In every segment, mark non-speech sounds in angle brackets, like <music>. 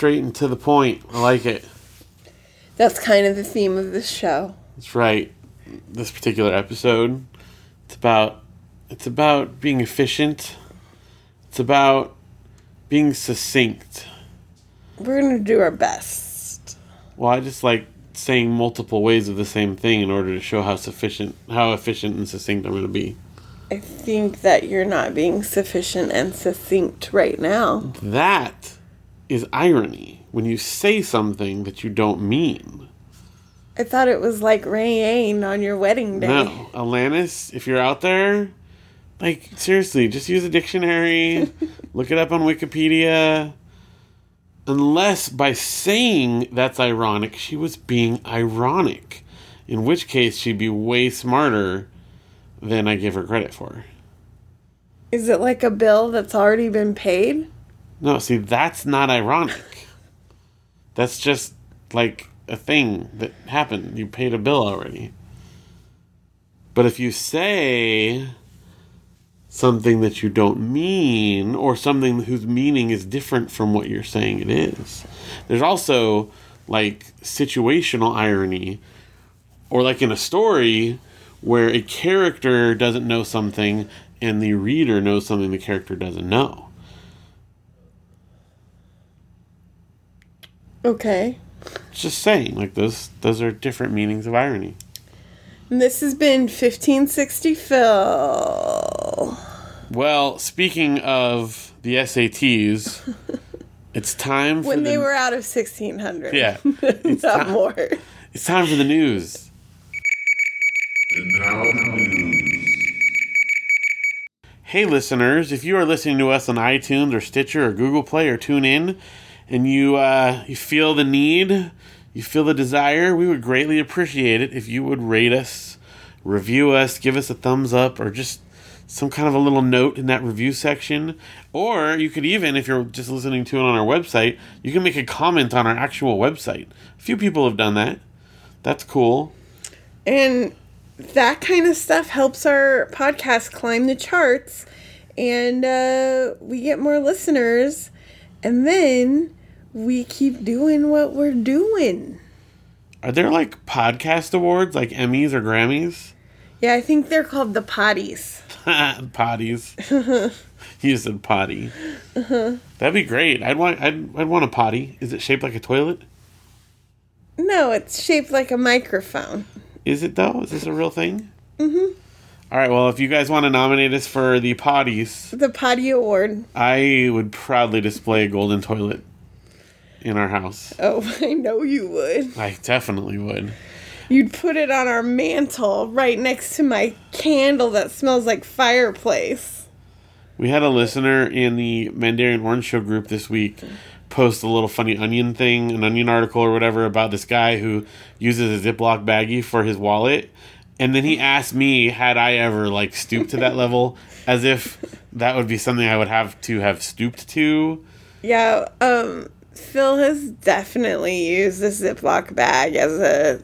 Straight and to the point. I like it. That's kind of the theme of this show. That's right. This particular episode, it's about it's about being efficient. It's about being succinct. We're going to do our best. Well, I just like saying multiple ways of the same thing in order to show how sufficient, how efficient and succinct I'm going to be. I think that you're not being sufficient and succinct right now. That is irony when you say something that you don't mean. I thought it was like rain on your wedding day. No, Alanis, if you're out there, like seriously, just use a dictionary, <laughs> look it up on Wikipedia. Unless by saying that's ironic, she was being ironic, in which case she'd be way smarter than I give her credit for. Is it like a bill that's already been paid? No, see, that's not ironic. That's just like a thing that happened. You paid a bill already. But if you say something that you don't mean or something whose meaning is different from what you're saying it is, there's also like situational irony or like in a story where a character doesn't know something and the reader knows something the character doesn't know. Okay. Just saying, like those those are different meanings of irony. And this has been 1560 Phil. Well, speaking of the SATs, <laughs> it's time for When the, they were out of 1600. Yeah. <laughs> It's Not ti- more. It's time for the news. And now Hey, listeners! If you are listening to us on iTunes or Stitcher or Google Play or TuneIn, and you uh, you feel the need, you feel the desire, we would greatly appreciate it if you would rate us, review us, give us a thumbs up, or just some kind of a little note in that review section. Or you could even, if you're just listening to it on our website, you can make a comment on our actual website. A few people have done that. That's cool. And that kind of stuff helps our podcast climb the charts and uh, we get more listeners. And then we keep doing what we're doing. Are there like podcast awards, like Emmys or Grammys? Yeah, I think they're called the Poddies. <laughs> Potties. <laughs> you said potty. That'd be great. I'd want. I'd, I'd want a potty. Is it shaped like a toilet? No, it's shaped like a microphone. Is it though? Is this a real thing? Mm-hmm. All right. Well, if you guys want to nominate us for the potties, The potty award. I would proudly display a golden toilet in our house. Oh, <laughs> I know you would. I definitely would. You'd put it on our mantle right next to my candle that smells like fireplace. We had a listener in the Mandarin Orange Show group this week post a little funny onion thing, an onion article or whatever about this guy who uses a Ziploc baggie for his wallet. And then he asked me, had I ever like stooped to that level, as if that would be something I would have to have stooped to. Yeah, um, Phil has definitely used the Ziploc bag as a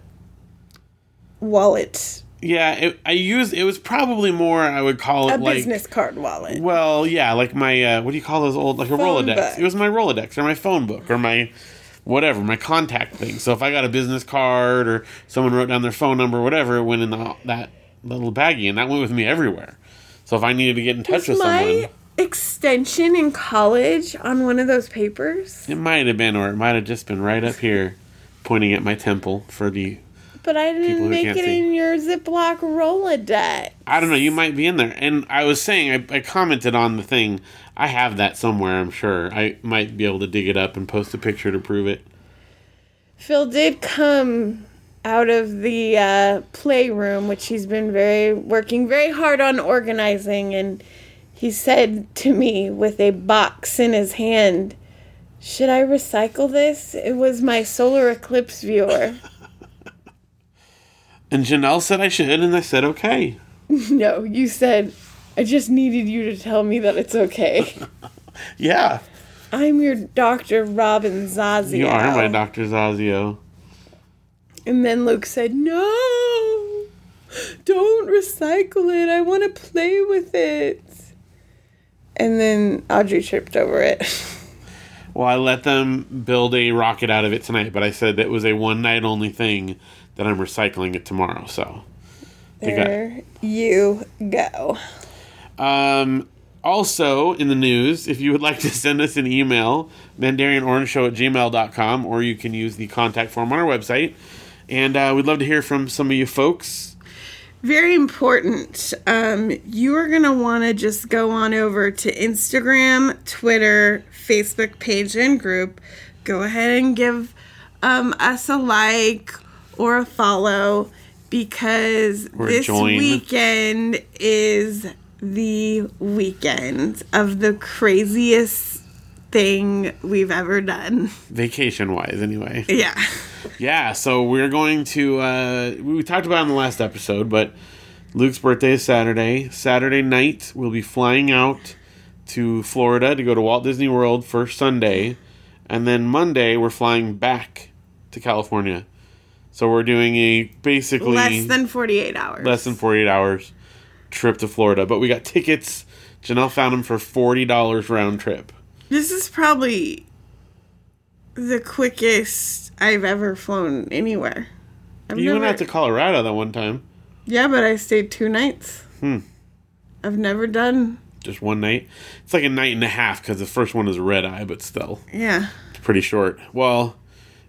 wallet, Yeah, it, I used it was probably more I would call a it like business card wallet. Well, yeah, like my uh, what do you call those old like a Phone Rolodex? book. It was my Rolodex or my phone book or my whatever, my contact thing. So if I got a business card or someone wrote down their phone number or whatever, it went in the, that little baggie and that went with me everywhere. So if I needed to get in touch Was with my someone, extension in college on one of those papers? it might have been or it might have just been right up here pointing at my temple for the But I didn't make it see. in your Ziploc Rolodex. I don't know, you might be in there. And I was saying I, I commented on the thing. I have that somewhere, I'm sure. I might be able to dig it up and post a picture to prove it. Phil did come out of the uh, playroom, which he's been very working very hard on organizing, and he said to me with a box in his hand, "Should I recycle this? It was my solar eclipse viewer." <laughs> And Janelle said I should, and I said okay. <laughs> no, you said, "I just needed you to tell me that it's okay." <laughs> Yeah, I'm your Dr. Robin Zasio. you are my Dr. Zasio. And then Luke said, No. don't recycle it. I want to play with it. And then Audrey tripped over it. <laughs> Well, I let them build a rocket out of it tonight, but I said it was a one night only thing that I'm recycling it tomorrow. So they got- There you go. Um, also, in the news, if you would like to send us an email, mandarianorangeshow at gmail.com, or you can use the contact form on our website. And uh, we'd love to hear from some of you folks. Very important. Um, you are going to want to just go on over to Instagram, Twitter, Facebook page, and group. Go ahead and give um, us a like or a follow because Or this join. weekend is the weekend of the craziest thing we've ever done. Vacation wise, anyway. Yeah. Yeah, so we're going to. Uh, we talked about it in the last episode, but Luke's birthday is Saturday. Saturday night, we'll be flying out to Florida to go to Walt Disney World for Sunday. And then Monday, we're flying back to California. So we're doing a basically Less than 48 hours. less than 48 hours trip to Florida. But we got tickets. Janelle found them for $40 round trip. This is probably the quickest I've ever flown anywhere. I've You went out to Colorado that one time. Yeah, but I stayed two nights. Hmm. I've never done. Just one night. It's like a night and a half because the first one is a red eye, but still. Yeah. pretty short. Well,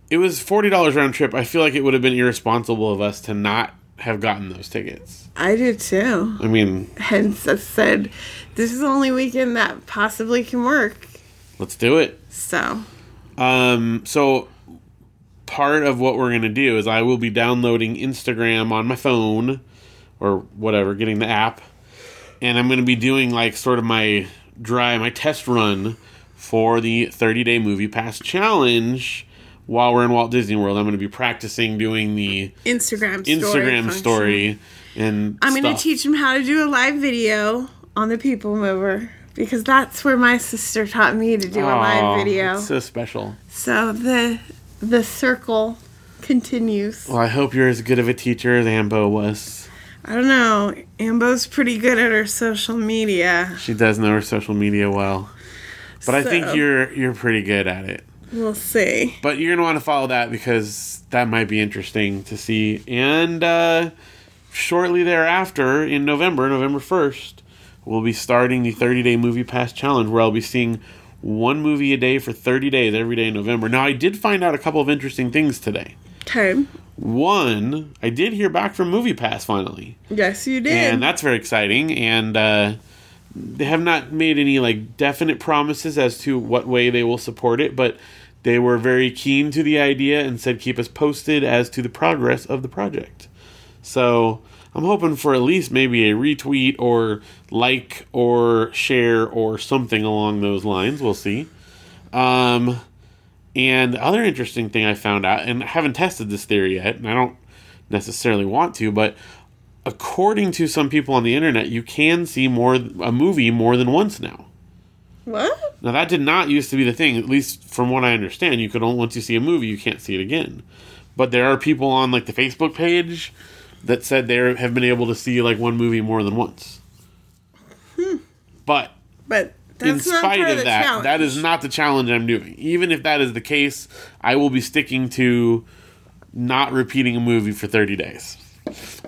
it was forty dollars round trip. I feel like it would have been irresponsible of us to not have gotten those tickets. I did too. I mean, Hence, I said, this is the only weekend that possibly can work. Let's do it. So, Um, so part of what we're gonna do is I will be downloading Instagram on my phone or whatever, getting the app, and I'm gonna be doing like sort of my dry my test run for the 30 day movie pass challenge. While we're in Walt Disney World, I'm going to be practicing doing the Instagram story. Instagram function. story and I'm going to teach him how to do a live video on the People Mover because that's where my sister taught me to do a live video. it's so special. So the the circle continues. Well, I hope you're as good of a teacher as Ambo was. I don't know. Ambo's pretty good at her social media. She does know her social media well, but I think you're you're pretty good at it. We'll see. But you're gonna want to follow that because that might be interesting to see. And uh, shortly thereafter, in November, November first, we'll be starting the 30 day movie pass challenge, where I'll be seeing one movie a day for 30 days every day in November. Now, I did find out a couple of interesting things today. Okay. One, I did hear back from Movie Pass finally. Yes, you did. and that's very exciting. And uh, they have not made any like definite promises as to what way they will support it, but they were very keen to the idea and said keep us posted as to the progress of the project. So I'm hoping for at least maybe a retweet or like or share or something along those lines. We'll see. Um, and the other interesting thing I found out, and I haven't tested this theory yet, and I don't necessarily want to, but according to some people on the internet, you can see more a movie more than once now. what? Now that did not used to be the thing, at least from what I understand. You could only once you see a movie, you can't see it again. But there are people on like the Facebook page that said they have been able to see like one movie more than once. But But that's in spite part of that, challenge. that is not the challenge I'm doing. Even if that is the case, I will be sticking to not repeating a movie for 30 days.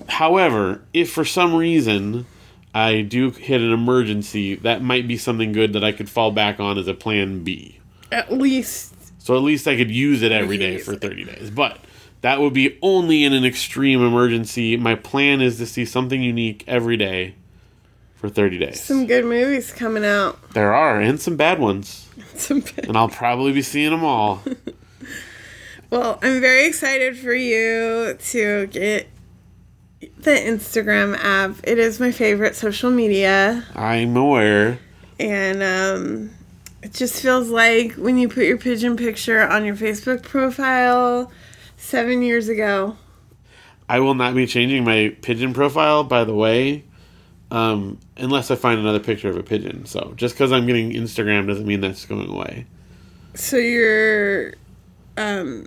However, if for some reason I do hit an emergency, that might be something good that I could fall back on as a plan B. At least So at least I could use it every day for it. 30 days. But that would be only in an extreme emergency. My plan is to see something unique every day for 30 days. some good movies coming out. there are, and some bad ones. <laughs> Some bad- And I'll probably be seeing them all. <laughs> Well, I'm very excited for you to get the Instagram app. It is my favorite social media. I'm aware. And um, it just feels like when you put your pigeon picture on your Facebook profile seven years ago. I will not be changing my pigeon profile, by the way, um, unless I find another picture of a pigeon. So just because I'm getting Instagram doesn't mean that's going away. So you're um,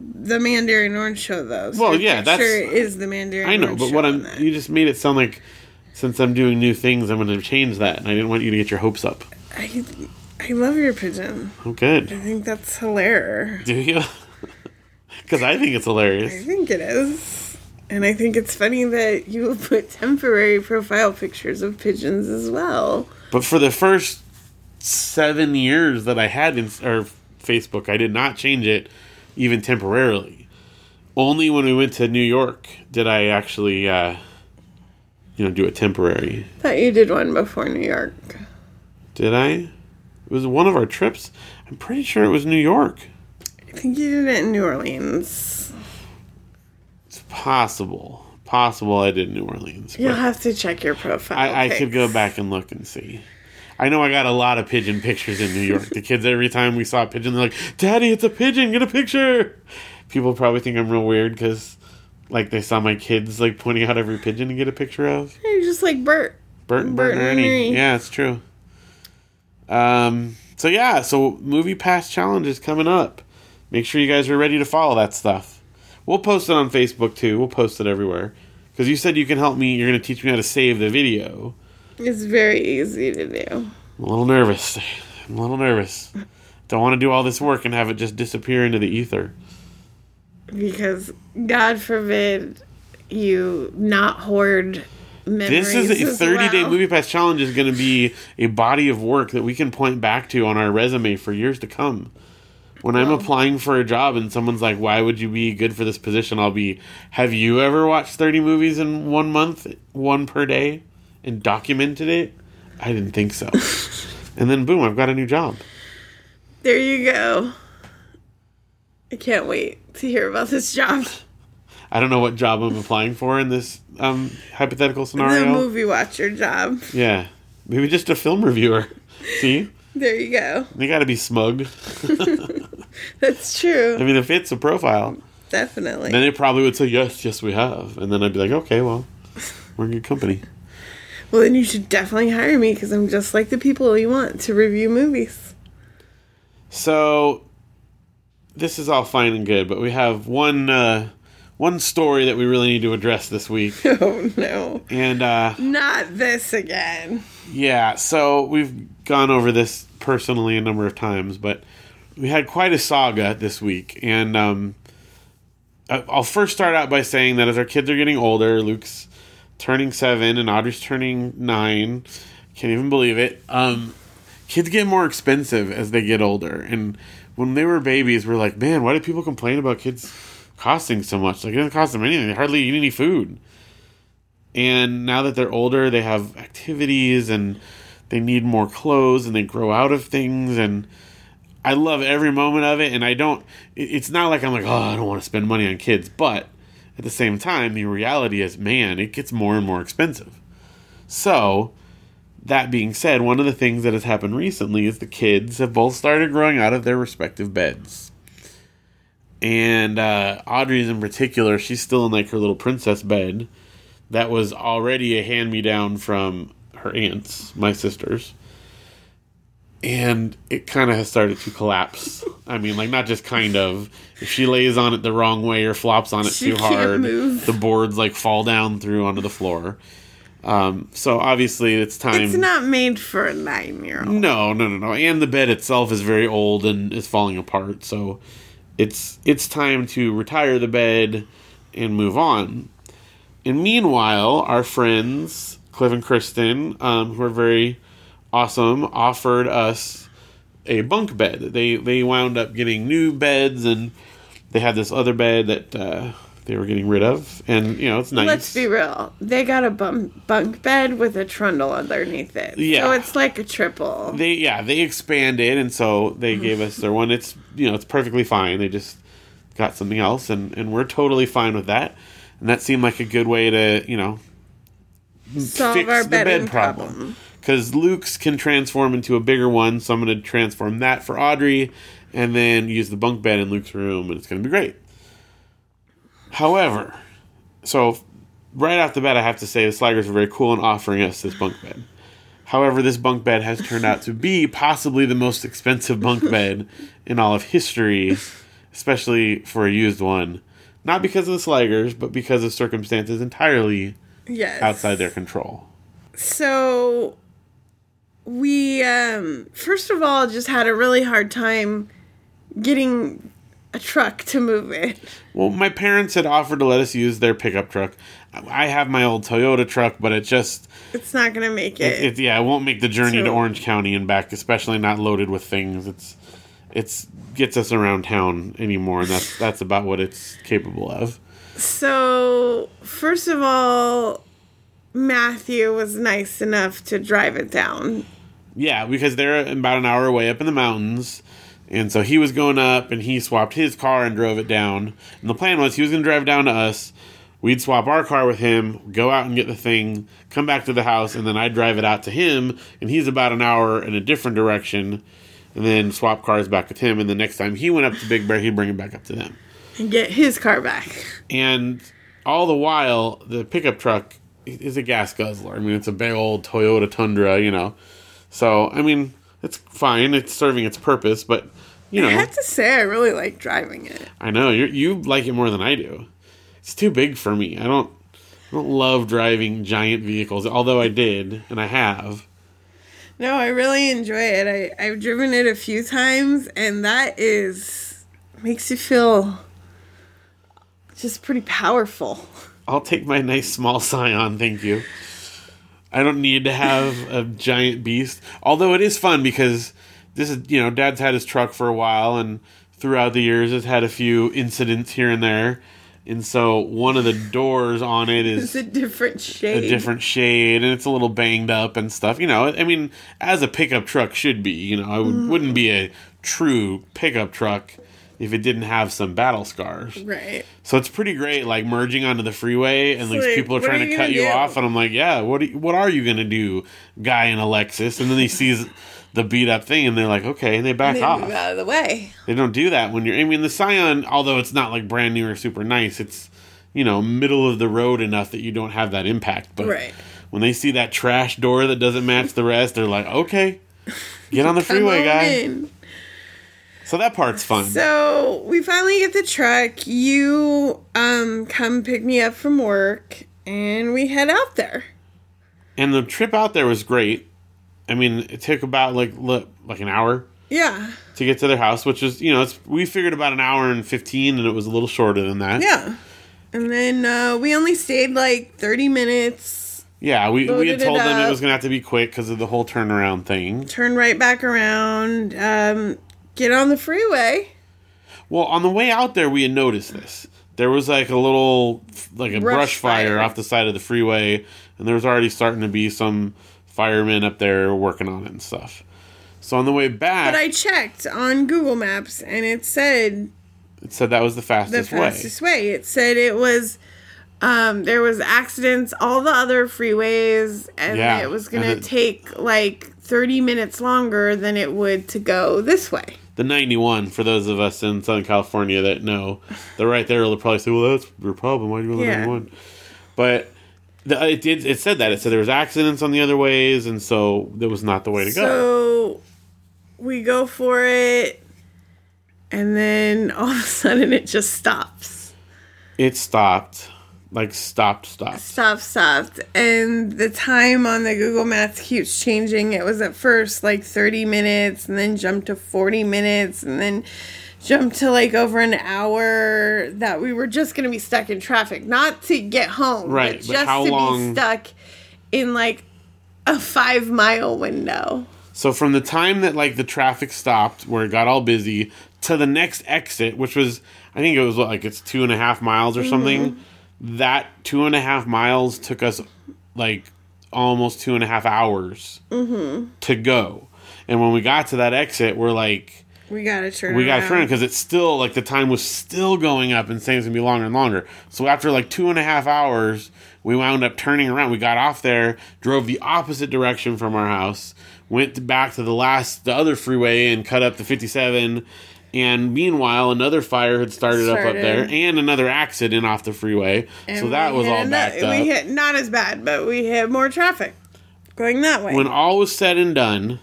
the Mandarin Orange show, though. So Well, yeah, that's- is the Mandarin. I know, Orange but show what I'm you just made it sound like since I'm doing new things, I'm going to change that, and I didn't want you to get your hopes up. I, I love your pigeon. Oh, good. I think that's hilarious. Do you? <laughs> Because I think it's hilarious. I think it is. And I think it's funny that you will put temporary profile pictures of pigeons as well. But for the first seven years that I had in or Facebook, I did not change it even temporarily. Only when we went to New York did I actually, uh, you know, do a temporary. Thought you did one before New York. Did I? It was one of our trips. I'm pretty sure it was New York. I think you did it in New Orleans. It's possible. Possible I did New Orleans. You'll have to check your profile. I, I could go back and look and see. I know I got a lot of pigeon pictures in New York. The <laughs> kids, every time we saw a pigeon, they're like, Daddy, it's a pigeon, get a picture. People probably think I'm real weird because, like, they saw my kids, like, pointing out every pigeon to get a picture of. You're just like Bert. Bert and Bert Bert and and Ernie. Ernie. Yeah, it's true. Um. So yeah, so movie pass challenge is coming up. Make sure you guys are ready to follow that stuff. We'll post it on Facebook too. We'll post it everywhere because you said you can help me. You're going to teach me how to save the video. It's very easy to do. I'm a little nervous. I'm a little nervous. Don't want to do all this work and have it just disappear into the ether. Because, God forbid, you not hoard memories. This is a as 30 day well. movie pass challenge is going to be a body of work that we can point back to on our resume for years to come. When I'm applying for a job and someone's like, "Why would you be good for this position?" I'll be, "Have you ever watched 30 movies in one month, one per day, and documented it?" I didn't think so. <laughs> and then boom, I've got a new job. There you go. I can't wait to hear about this job. I don't know what job I'm applying for in this um, hypothetical The scenario. movie watcher job. Yeah, maybe just a film reviewer. See, There you go. they got to be smug. <laughs> That's true. I mean, it fits a profile. Definitely. Then they probably would say, yes, yes, we have. And then I'd be like, okay, well, we're in good company. Well, then you should definitely hire me because I'm just like the people you want to review movies. So, this is all fine and good, but we have one uh, one story that we really need to address this week. <laughs> Oh no. And uh, Not this again. Yeah, so we've gone over this personally a number of times, but we had quite a saga this week. And um, I'll first start out by saying that as our kids are getting older, Luke's turning seven and Audrey's turning nine. Can't even believe it. Um, kids get more expensive as they get older. And when they were babies, we're like, man, why do people complain about kids costing so much? Like, it doesn't cost them anything. They hardly eat any food. And now that they're older, they have activities and they need more clothes and they grow out of things. And I love every moment of it. And I don't, it's not like I'm like, oh, I don't want to spend money on kids. But at the same time, the reality is, man, it gets more and more expensive. So, that being said, one of the things that has happened recently is the kids have both started growing out of their respective beds. And uh, Audrey's in particular, she's still in like her little princess bed that was already a hand me down from her aunts, my sisters. And it kind of has started to collapse. I mean, like, not just kind of. If she lays on it the wrong way or flops on it She too hard, move. the boards like fall down through onto the floor. Um, so obviously, it's time. It's not made for a nine year old. No, no, no, no. And the bed itself is very old and is falling apart. So it's it's time to retire the bed and move on. And meanwhile, our friends Cliff and Kristen, um, who are very awesome, offered us a bunk bed. They they wound up getting new beds, and they had this other bed that uh, they were getting rid of. And you know, it's nice. Let's be real. They got a bunk, bunk bed with a trundle underneath it. Yeah. So it's like a triple. they yeah they expanded and so they gave us their one it's you know it's perfectly fine they just got something else and and we're totally fine with that and that seemed like a good way to you know Solve fix our the bed problem because luke's can transform into a bigger one so i'm going to transform that for audrey and then use the bunk bed in luke's room and it's going to be great however so right off the bat i have to say the Sligers are very cool in offering us this bunk bed However, this bunk bed has turned out to be possibly the most expensive bunk bed in all of history. especially for a used one. Not because of the Sligers, but because of circumstances entirely Yes. outside their control. So we um first of all just had a really hard time getting a truck to move it. Well, my parents had offered to let us use their pickup truck. I have my old Toyota truck, but it just It's not gonna make it. it, yeah, it won't make the journey to Orange County and back, especially not loaded with things. It's it's gets us around town anymore, and that's that's about what it's capable of. so first of all, Matthew was nice enough to drive it down. Yeah, because they're about an hour away up in the mountains. And so he was going up and he swapped his car and drove it down. And the plan was he was going to drive down to us. We'd swap our car with him, go out and get the thing, come back to the house, and then I'd drive it out to him. And he's about an hour in a different direction. And then swap cars back with him. And the next time he went up to Big Bear, he'd bring it back up to them. and get his car back. And all the while, the pickup truck is a gas guzzler. I mean, it's a big old Toyota Tundra, you know. So, I mean, it's fine. It's serving its purpose, but, you know, I have to say I really like driving it. I know you you like it more than I do. It's too big for me. I don't I don't love driving giant vehicles, although I did and I have. No, I really enjoy it. I, I've driven it a few times and that is makes you feel just pretty powerful. I'll take my nice small Scion, thank you. I don't need to have a giant beast. Although it is fun because this is, you know, Dad's had his truck for a while and throughout the years has had a few incidents here and there. And so one of the doors on it It's a different shade. a different shade and it's a little banged up and stuff. You know, I mean, as a pickup truck should be, you know, it would, mm-hmm. wouldn't be a true pickup truck if it didn't have some battle scars. Right. So it's pretty great, like merging onto the freeway, and these like, people are trying are to cut gonna you do? off, and I'm like, yeah, what are you, what are you gonna do, guy in a Lexus? And then he sees the beat up thing, and they're like, okay, and they back They off. move out of the way. They don't do that when you're. I mean, the Scion, although it's not like brand new or super nice, it's you know middle of the road enough that you don't have that impact. But Right. when they see that trash door that doesn't match the rest, they're like, okay, get on the <laughs> freeway, on guy. in. So that part's fun. So we finally get the truck. You um come pick me up from work and we head out there. and the trip out there was great. I mean, it took about like like an hour Yeah. to get to their house, which is you know it's we figured about an hour and fifteen, and it was a little shorter than that. Yeah. And then uh, we only stayed like 30 minutes, Yeah, we, we had it told them it was gonna have to be quick because of the whole turnaround thing. turn right back around, um, get on the freeway. Well, on the way out there, we had noticed this. There was like a little like a brush, Brush fire. fire. off the side of the freeway, and there was already starting to be some firemen up there working on it and stuff. So on the way back, But I checked on Google Maps and it said it said that was the fastest, way. The fastest way. It said it was um, there was accidents all the other freeways and Yeah, it was gonna it- take like 30 minutes longer than it would to go this way. the 91 for those of us in southern california that know they're right there they'll probably say well that's your problem why do you go the Yeah. 91 but the, it did it said that it said there was accidents on the other ways and so that was not the way to go So we go for it and then all of a sudden it just stops. it stopped like stopped stopped Stop, stopped. And the time on the Google Maps keeps changing. It was at first like 30 minutes and then jumped to 40 minutes and then jumped to like over an hour that we were just going to be stuck in traffic. Not to get home, Right, but but just how to long- be stuck in like a five mile window. so from the time that like the traffic stopped where it got all busy to the next exit which was i think it was what, like it's two and a half miles or something mm-hmm. that two and a half miles took us like almost two and a half hours mm-hmm. to go and when we got to that exit we're like We got to turn we got to around. turn because it's still like the time was still going up and saying it's gonna be longer and longer. So after like two and a half hours, we wound up turning around. We got off there, drove the opposite direction from our house, went back to the last the other freeway and cut up the 57. And meanwhile, another fire had started, up up there, and another accident off the freeway. And so that was all backed up. We hit not as bad, but we hit more traffic going that way. when all was said and done,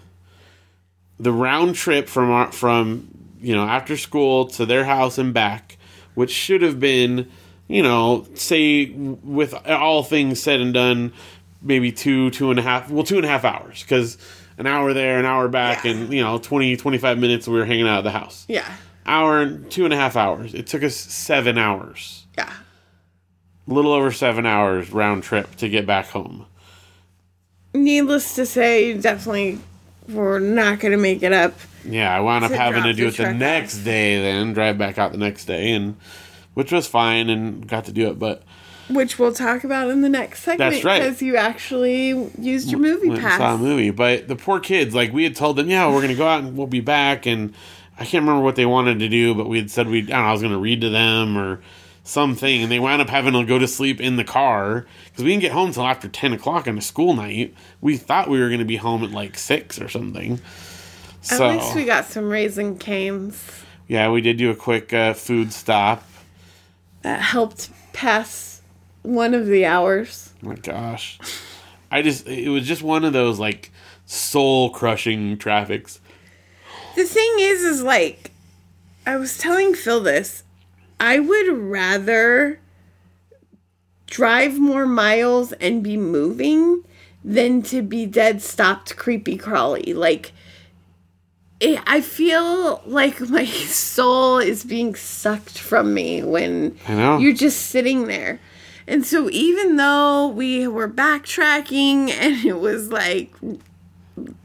the round trip from our, from you know, after school to their house and back, which should have been, you know, say with all things said and done, maybe two, two and a half, well, two and a half hours because an hour there, an hour back, Yeah. and you know, 20, 25 minutes we were hanging out at the house. Yeah. Hour and two and a half hours. It took us seven hours, Yeah. a little over seven hours round trip to get back home. Needless to say, definitely we're not going to make it up. Yeah, I wound up having to do it the next off. day, then drive back out the next day, and which was fine, and got to do it. But Which we'll talk about in the next segment. That's right. Because you actually used your movie went pass. saw a movie. But the poor kids, like we had told them, yeah, we're gonna go out and we'll be back, and I can't remember what they wanted to do, but we had said we, I don't know, I was gonna read to them or something, and they wound up having to go to sleep in the car because we didn't get home till after ten o'clock on a school night. We thought we were gonna be home at like six or something. At least we got some Raising Cane's yeah, we did do a quick uh, food stop. that helped pass one of the hours. Oh my gosh. I just it was just one of those like soul crushing traffics. The thing is, is like, I was telling Phil this. I would rather drive more miles and be moving than to be dead stopped creepy crawly. Like, it, I feel like <laughs> my soul is being sucked from me when you're just sitting there. And so even though we were backtracking <laughs> and it was like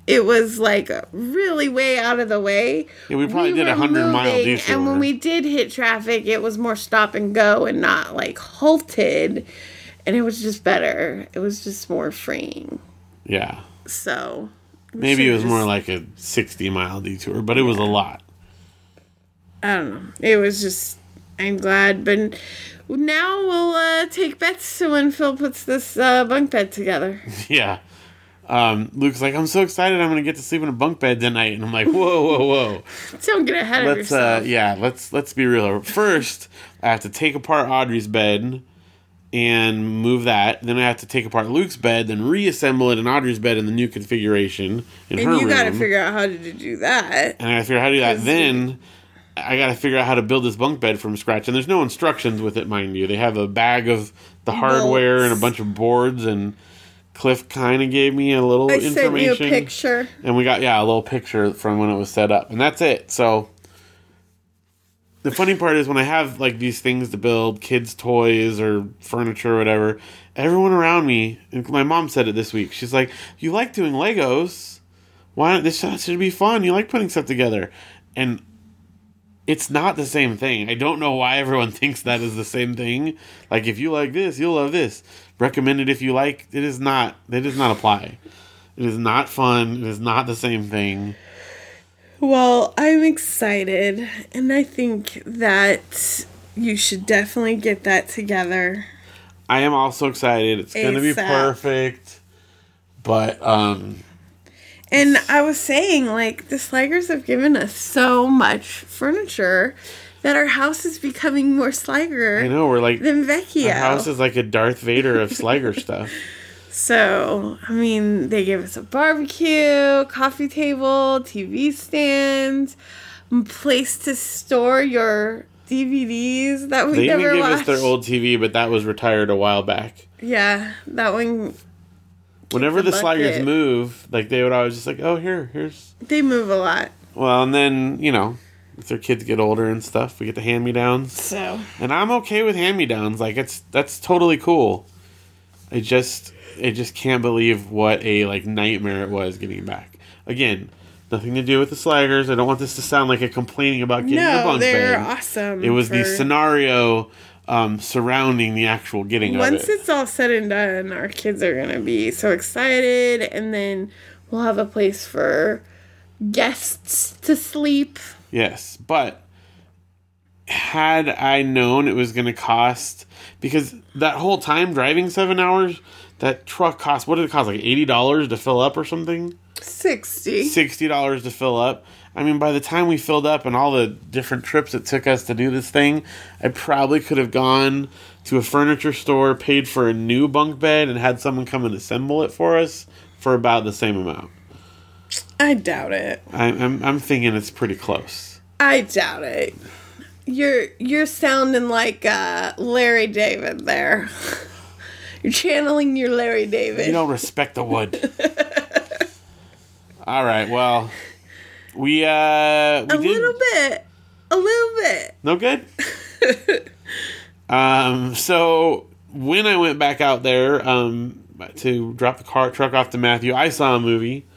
it was like really way out of the way. Yeah, we probably did a 100 mile detour. And when we did hit traffic, it was more stop and go and not like halted. And it was just better. It was just more freeing. Yeah. So Maybe it was should've more like a 60 mile detour, but it was a lot. I don't know. It was just I'm glad, but now we'll uh, take bets to when Phil puts this uh, bunk bed together. <laughs> Yeah. Um, Luke's like, I'm so excited I'm going to get to sleep in a bunk bed tonight. And I'm like, whoa, whoa, whoa. <laughs> Don't get ahead of Let's, uh, yourself. yeah, let's, let's be real. First, I have to take apart Audrey's bed and move that. Then I have to take apart Luke's bed, then reassemble it in Audrey's bed in the new configuration in her and you room. got to figure out how to do that. and I gotta figure out how to do that. Then I gotta figure out how to build this bunk bed from scratch. And there's no instructions with it, mind you. They have a bag of the hardware and a bunch of boards. And Cliff kind of gave me a little I sent you a information. picture. And we got yeah a little picture from when it was set up, and that's it. So the funny part is when I have like these things to build, kids' toys or furniture or whatever, everyone around me, and my mom said it this week. She's like, "You like doing Legos? Why not? This should be fun. You like putting stuff together." And it's not the same thing. I don't know why everyone <laughs> thinks that is the same thing. Like if you like this, you'll love this. Recommend it if you like. It is not. It does not apply. It is not fun. It is not the same thing. Well, I'm excited, and I think that you should definitely get that together. I am also excited. It's going to be perfect. But um And I was saying, like, the Sligers have given us so much furniture that our house is becoming more Sliger. I know we're like than Vecchio. our house is like a Darth Vader of Sliger <laughs> stuff. So, I mean, they gave us a barbecue, coffee table, TV stand, place to store your DVDs that we They even gave watched. us their old TV, but that was retired a while back. yeah, that one Whenever the the Sligers move, like they would always just like, "Oh, here, here's." they move a lot. Well, and then you know, if their kids get older and stuff, we get the hand me downs. So, and I'm okay with hand me downs. Like it's that's totally cool. I just I just can't believe what a like nightmare it was getting back. Again, nothing to do with the Sligers. I don't want this to sound like a complaining about getting the no, bunk they're bed. awesome. It was the scenario um, surrounding the actual getting Once of it. it's all said and done, our kids are going to be so excited, and then we'll have a place for guests to sleep. Yes, but had I known it was going to cost because that whole time driving seven hours, that truck cost what did it cost like eighty dollars to fill up or something? 60. sixty dollars to fill up. I mean, by the time we filled up and all the different trips it took us to do this thing, I probably could have gone to a furniture store, paid for a new bunk bed, and had someone come and assemble it for us for about the same amount. I doubt it. I, I'm I'm thinking it's pretty close. I doubt it. You're you're sounding like uh, Larry David there. <laughs> You're channeling your Larry David. You don't respect the wood. <laughs> All right. Well, we uh we a did little bit. A little bit. no good. <laughs> um. So when I went back out there um to drop the car truck off to Matthew, I saw a movie.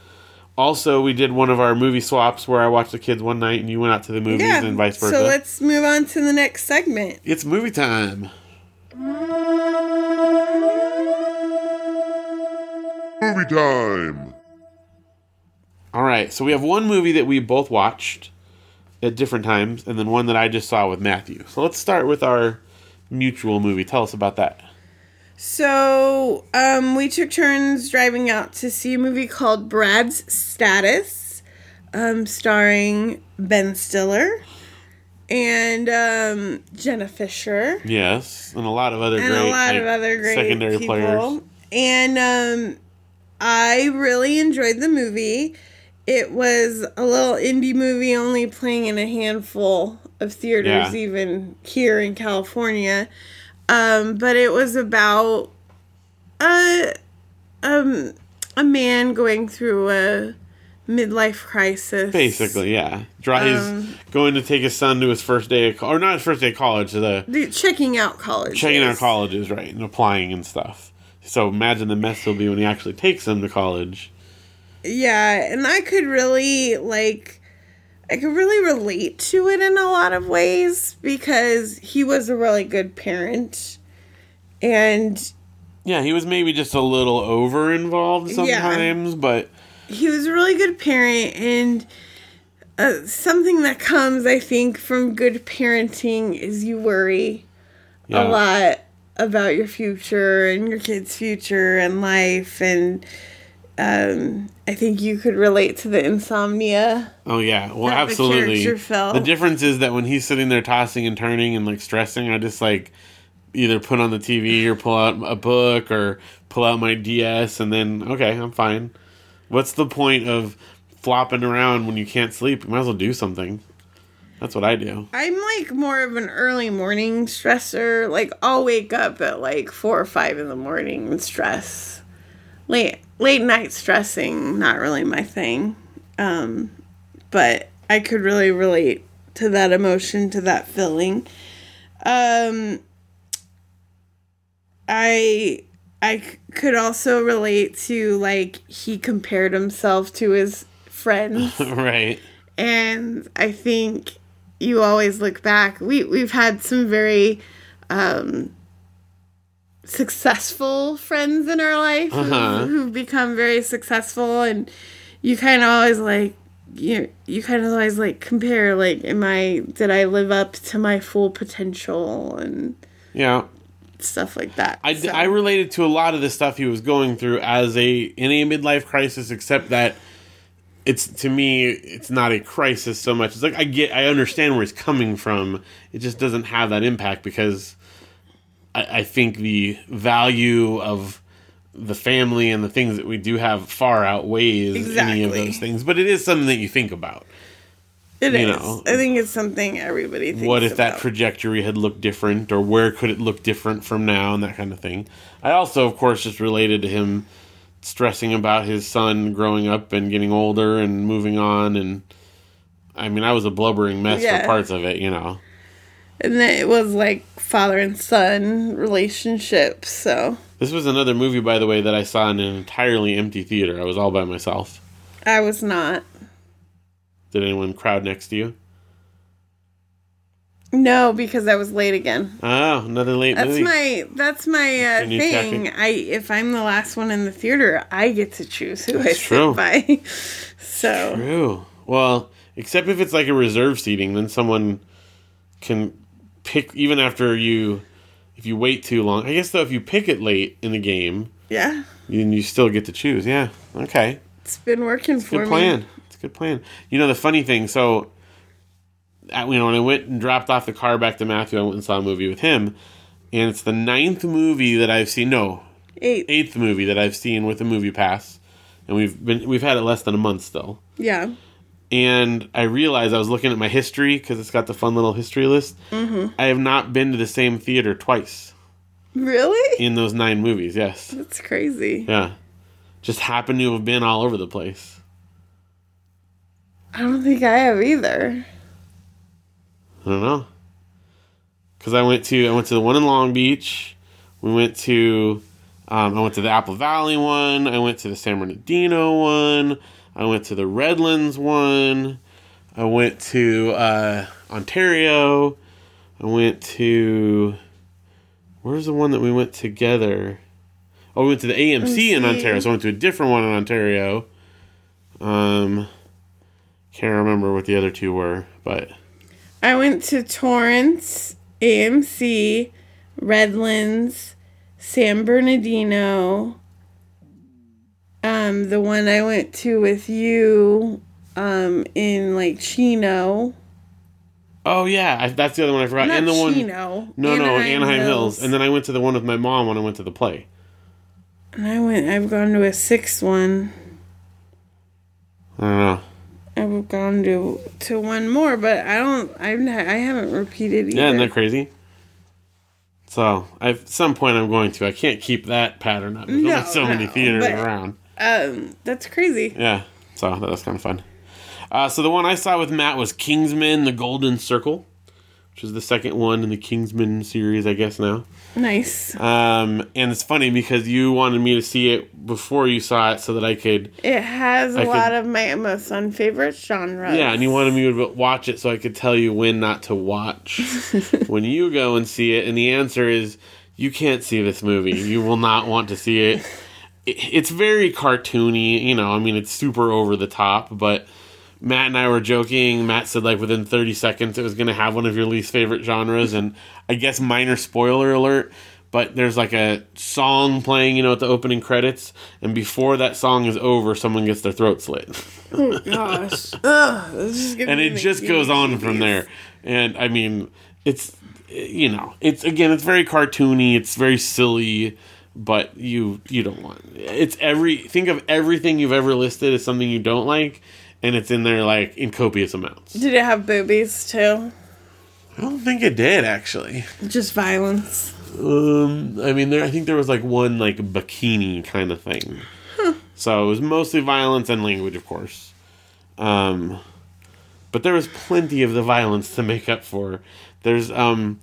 Also, we did one of our movie swaps where I watched the kids one night and you went out to the movies Yeah. and vice versa. So let's move on to the next segment. it's movie time. Movie time! All right, so we have one movie that we both watched at different times, and then one that I just saw with Matthew. So let's start with our mutual movie. Tell us about that. So, um, we took turns driving out to see a movie called Brad's Status, um, starring Ben Stiller and um, Jenna Fischer Yes, and a lot of other and great, a lot like, of other great secondary people. players. And um, I really enjoyed the movie. It was a little indie movie, only playing in a handful of theaters, Yeah. even here in California. Um, but it was about a um a man going through a midlife crisis. Basically, yeah. Draw Um, he's going to take his son to his first day of or not his first day of college, the The- checking out college. checking out colleges, right, and applying and stuff. So imagine the mess he'll be when he actually takes him to college. Yeah, and I could really like I could really relate to it in a lot of ways because he was a really good parent. And Yeah, he was maybe just a little over involved Yeah. sometimes, but he was a really good parent and uh, something that comes I think from good parenting is you worry yeah. a lot about your future and your kids' future and life and um, I think you could relate to the insomnia. Oh yeah, well the absolutely. felt. The difference is that when he's sitting there tossing and turning and like stressing, I just like either put on the TV or pull out a book or pull out my DS and then okay, I'm fine. What's the point of flopping around when you can't sleep? You might as well do something. That's what I do. I'm like more of an early morning stressor. Like I'll wake up at like four or five in the morning and stress. Late late night stressing, not really my thing. Um, but I could really relate to that emotion, to that feeling. Um, I I could also relate to like he compared himself to his friends <laughs> right. and I think you always look back. We we've had some very um, successful friends in our life who- Uh-huh. who've become very successful, and you kind of always like you you kind of always like compare like am I did I live up to my full potential and Yeah. stuff like that. I, So- I related to a lot of the stuff he was going through as a in a midlife crisis, except that it's to me it's not a crisis so much. It's like I get I understand where he's coming from. It just doesn't have that impact because I, I think the value of the family and the things that we do have far outweighs any of those things. But it is something that you think about. It you is. know. I think it's something everybody thinks what if that trajectory had looked different or where could it look different from now and that kind of thing i also of course just related to him stressing about his son growing up and getting older and moving on and i mean i was a blubbering mess Yeah. for parts of it you know and then it was like father and son relationship. So this was another movie by the way that i saw in an entirely empty theater i was all by myself I was not. did anyone crowd next to you No, because I was late again. oh another late That's movie my that's my uh, thing. I if I'm the last one in the theater, I get to choose who I That's sit by. <laughs> so True. Well, except if it's like a reserve seating, then someone can pick even after you. If you wait too long, I guess though, if you pick it late in the game, yeah, then you still get to choose. Yeah. Okay. it's been working for Good me. plan. It's a good plan. You know the funny thing. So, at, you know when I went and dropped off the car back to Matthew, I went and saw a movie with him, and it's the ninth movie that I've seen. No, Eight. eighth movie that I've seen with a MoviePass, and we've been we've had it less than a month still. Yeah. And I realized I was looking at my history because it's got the fun little history list. Mm-hmm. I have not been to the same theater twice Really? in those nine movies. Yes, That's crazy. yeah, just happen to have been all over the place. I don't think I have either. I don't know. Cause I went to I went to the one in Long Beach. We went to um, I went to the Apple Valley one. I went to the San Bernardino one. I went to the Redlands one. I went to uh, Ontario. I went to where's the one that we went together? Oh, we went to the AMC in Ontario. So I went to a different one in Ontario. Um, can't remember what the other two were, but I went to Torrance, AMC, Redlands, San Bernardino. Um, the one I went to with you, um, in like Chino. Oh yeah, I, that's the other one I forgot. Not and the one, Chino. no, no, Anaheim Hills. And then I went to the one with my mom when I went to the play. And I went. I've gone to a sixth one. I don't know. I've gone to to one more, but I don't. I've not, I haven't repeated either. Yeah, isn't that crazy? So at some point I'm going to. I can't keep that pattern up. There's No, only so many theaters around. Um, that's crazy. Yeah, so that was kind of fun. Uh, so the one I saw with Matt was Kingsman: The Golden Circle, which is the second one in the Kingsman series, I guess now. Nice. Um, and it's funny because you wanted me to see it before you saw it so that I could It has a I could- lot of my most unfavorite genres. Yeah, and you wanted me to watch it so I could tell you when not to watch <laughs> when you go and see it. And the answer is you can't see this movie. You will not want to see it. It- It's very cartoony, you know. I mean, it's super over the top, but Matt and I were joking. Matt said like within 30 seconds it was going to have one of your least favorite genres, and I guess minor spoiler alert. But there's like a song playing, you know, at the opening credits, and before that song is over, someone gets their throat slit. Oh gosh. <laughs> Ugh, this is gonna and it just goes on from there. And I mean, it's you know, it's again, it's very cartoony, it's very silly, but you you don't want it's every think of everything you've ever listed as something you don't like, and it's in there like in copious amounts. Did it have boobies too? I don't think it did actually. Just violence. Um, I mean, there I think there was like one like bikini kind of thing. So it was mostly violence and language, of course. Um, but there was plenty of the violence to make up for. There's um,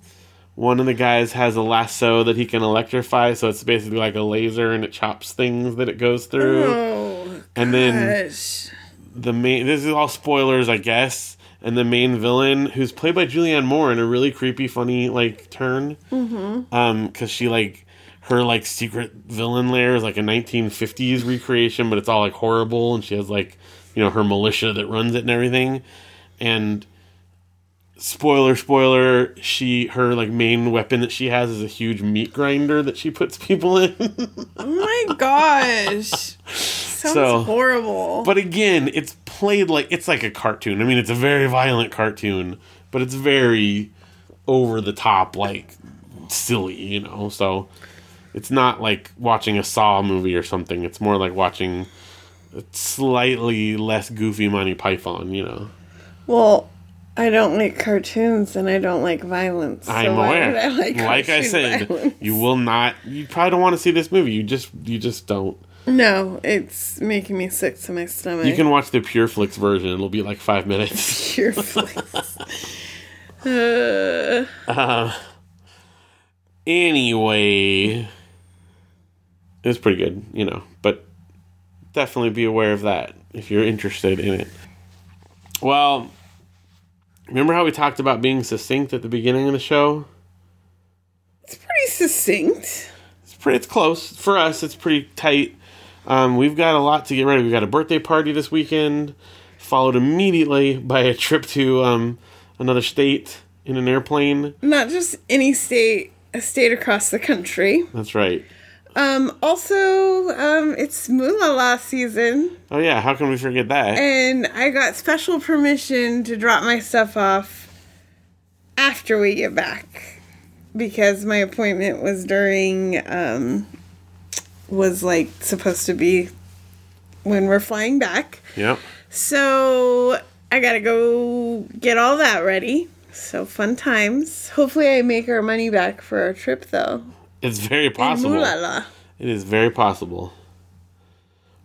one of the guys has a lasso that he can electrify, so it's basically like a laser and it chops things that it goes through. Oh and then gosh. the main this is all spoilers i guess and the main villain who's played by julianne moore in a really creepy funny like turn mm-hmm. um because she like her like secret villain lair is like a 1950s recreation but it's all like horrible and she has like you know her militia that runs it and everything and spoiler spoiler she her like main weapon that she has is a huge meat grinder that she puts people in <laughs> Oh my gosh. Sounds So- horrible. But again, it's played like it's like a cartoon. I mean, it's a very violent cartoon, but it's very over the top, like silly, you know. So it's not like watching a Saw movie or something. It's more like watching a slightly less goofy Monty Python, you know. well, I don't like cartoons and I don't like violence. So I'm aware. I like, like I said, violence? you will not. You probably don't want to see this movie. You just, you just don't. No, it's making me sick to my stomach. You can watch the Pureflix version. It'll be like five minutes. <laughs> Pure <laughs> flex. uh, Uh, anyway, it was pretty good, you know, but definitely be aware of that if you're interested in it. Well, remember how we talked about being succinct at the beginning of the show? it's pretty succinct. It's pretty, it's close for us. It's pretty tight. Um, we've got a lot to get ready. We've got a birthday party this weekend, followed immediately by a trip to um, another state in an airplane. Not just any state, a state across the country. That's right. Um, also, um, it's Moolala season, Oh yeah, how can we forget that? and I got special permission to drop my stuff off after we get back because my appointment was during um was like supposed to be when we're flying back. Yep. So I gotta go get all that ready. So fun times. Hopefully, I make our money back for our trip, though. It's very possible. It is very possible.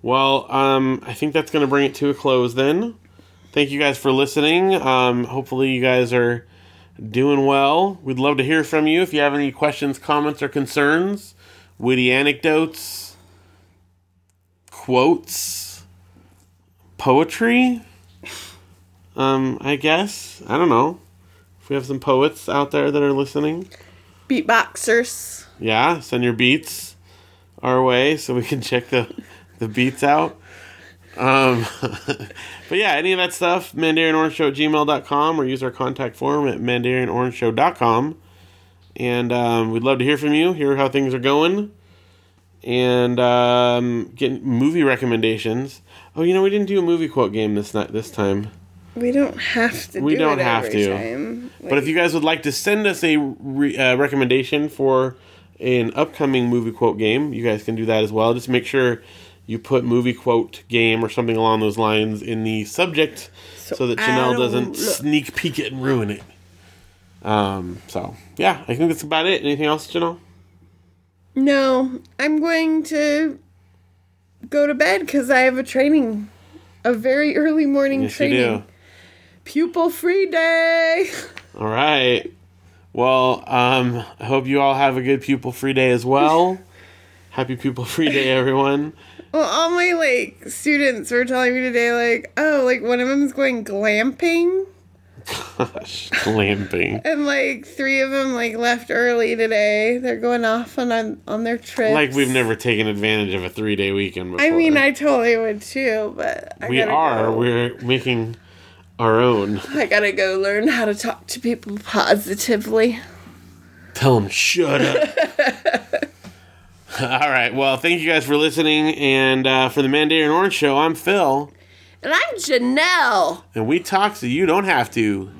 Well, um, I think that's going to bring it to a close then. Thank you guys for listening. Um, hopefully, you guys are doing well. We'd love to hear from you if you have any questions, comments, or concerns, witty anecdotes, quotes, poetry. Um, I guess. I don't know. If we have some poets out there that are listening. Beatboxers. Yeah, send your beats our way so we can check the the beats out. Um, <laughs> but yeah, any of that stuff, mandarinorangeshow at gmail.com or use our contact form at mandarinorangeshow.com. And um, we'd love to hear from you, hear how things are going, and um, get movie recommendations. Oh, you know, we didn't do a movie quote game this night this time. We don't have to. We do don't it have to. Time. But if you guys would like to send us a re- uh, recommendation for an upcoming movie quote game, you guys can do that as well. Just make sure you put movie quote game or something along those lines in the subject so, that Janelle doesn't look. sneak peek it and ruin it. Um, so yeah, I think that's about it. Anything else, Janelle? no, I'm going to go to bed because I have a training, a very early morning Yes, training. Pupil free day. <laughs> All right. Well, um, I hope you all have a good pupil free day as well. <laughs> Happy pupil free day, everyone. Well, all my like students were telling me today, like, oh, like one of them's going glamping, Gosh, glamping. <laughs> and like three of them like left early today. They're going off on on, on their trips. Like we've never taken advantage of a three day weekend before. I mean, I totally would too, but I we are. Go. We're making our own. I gotta go learn how to talk to people positively. Tell them shut up. <laughs> <laughs> All right. Well, thank you guys for listening, and uh, for the Mandarin Orange Show, I'm Phil, And I'm Janelle. and we talk so you don't have to.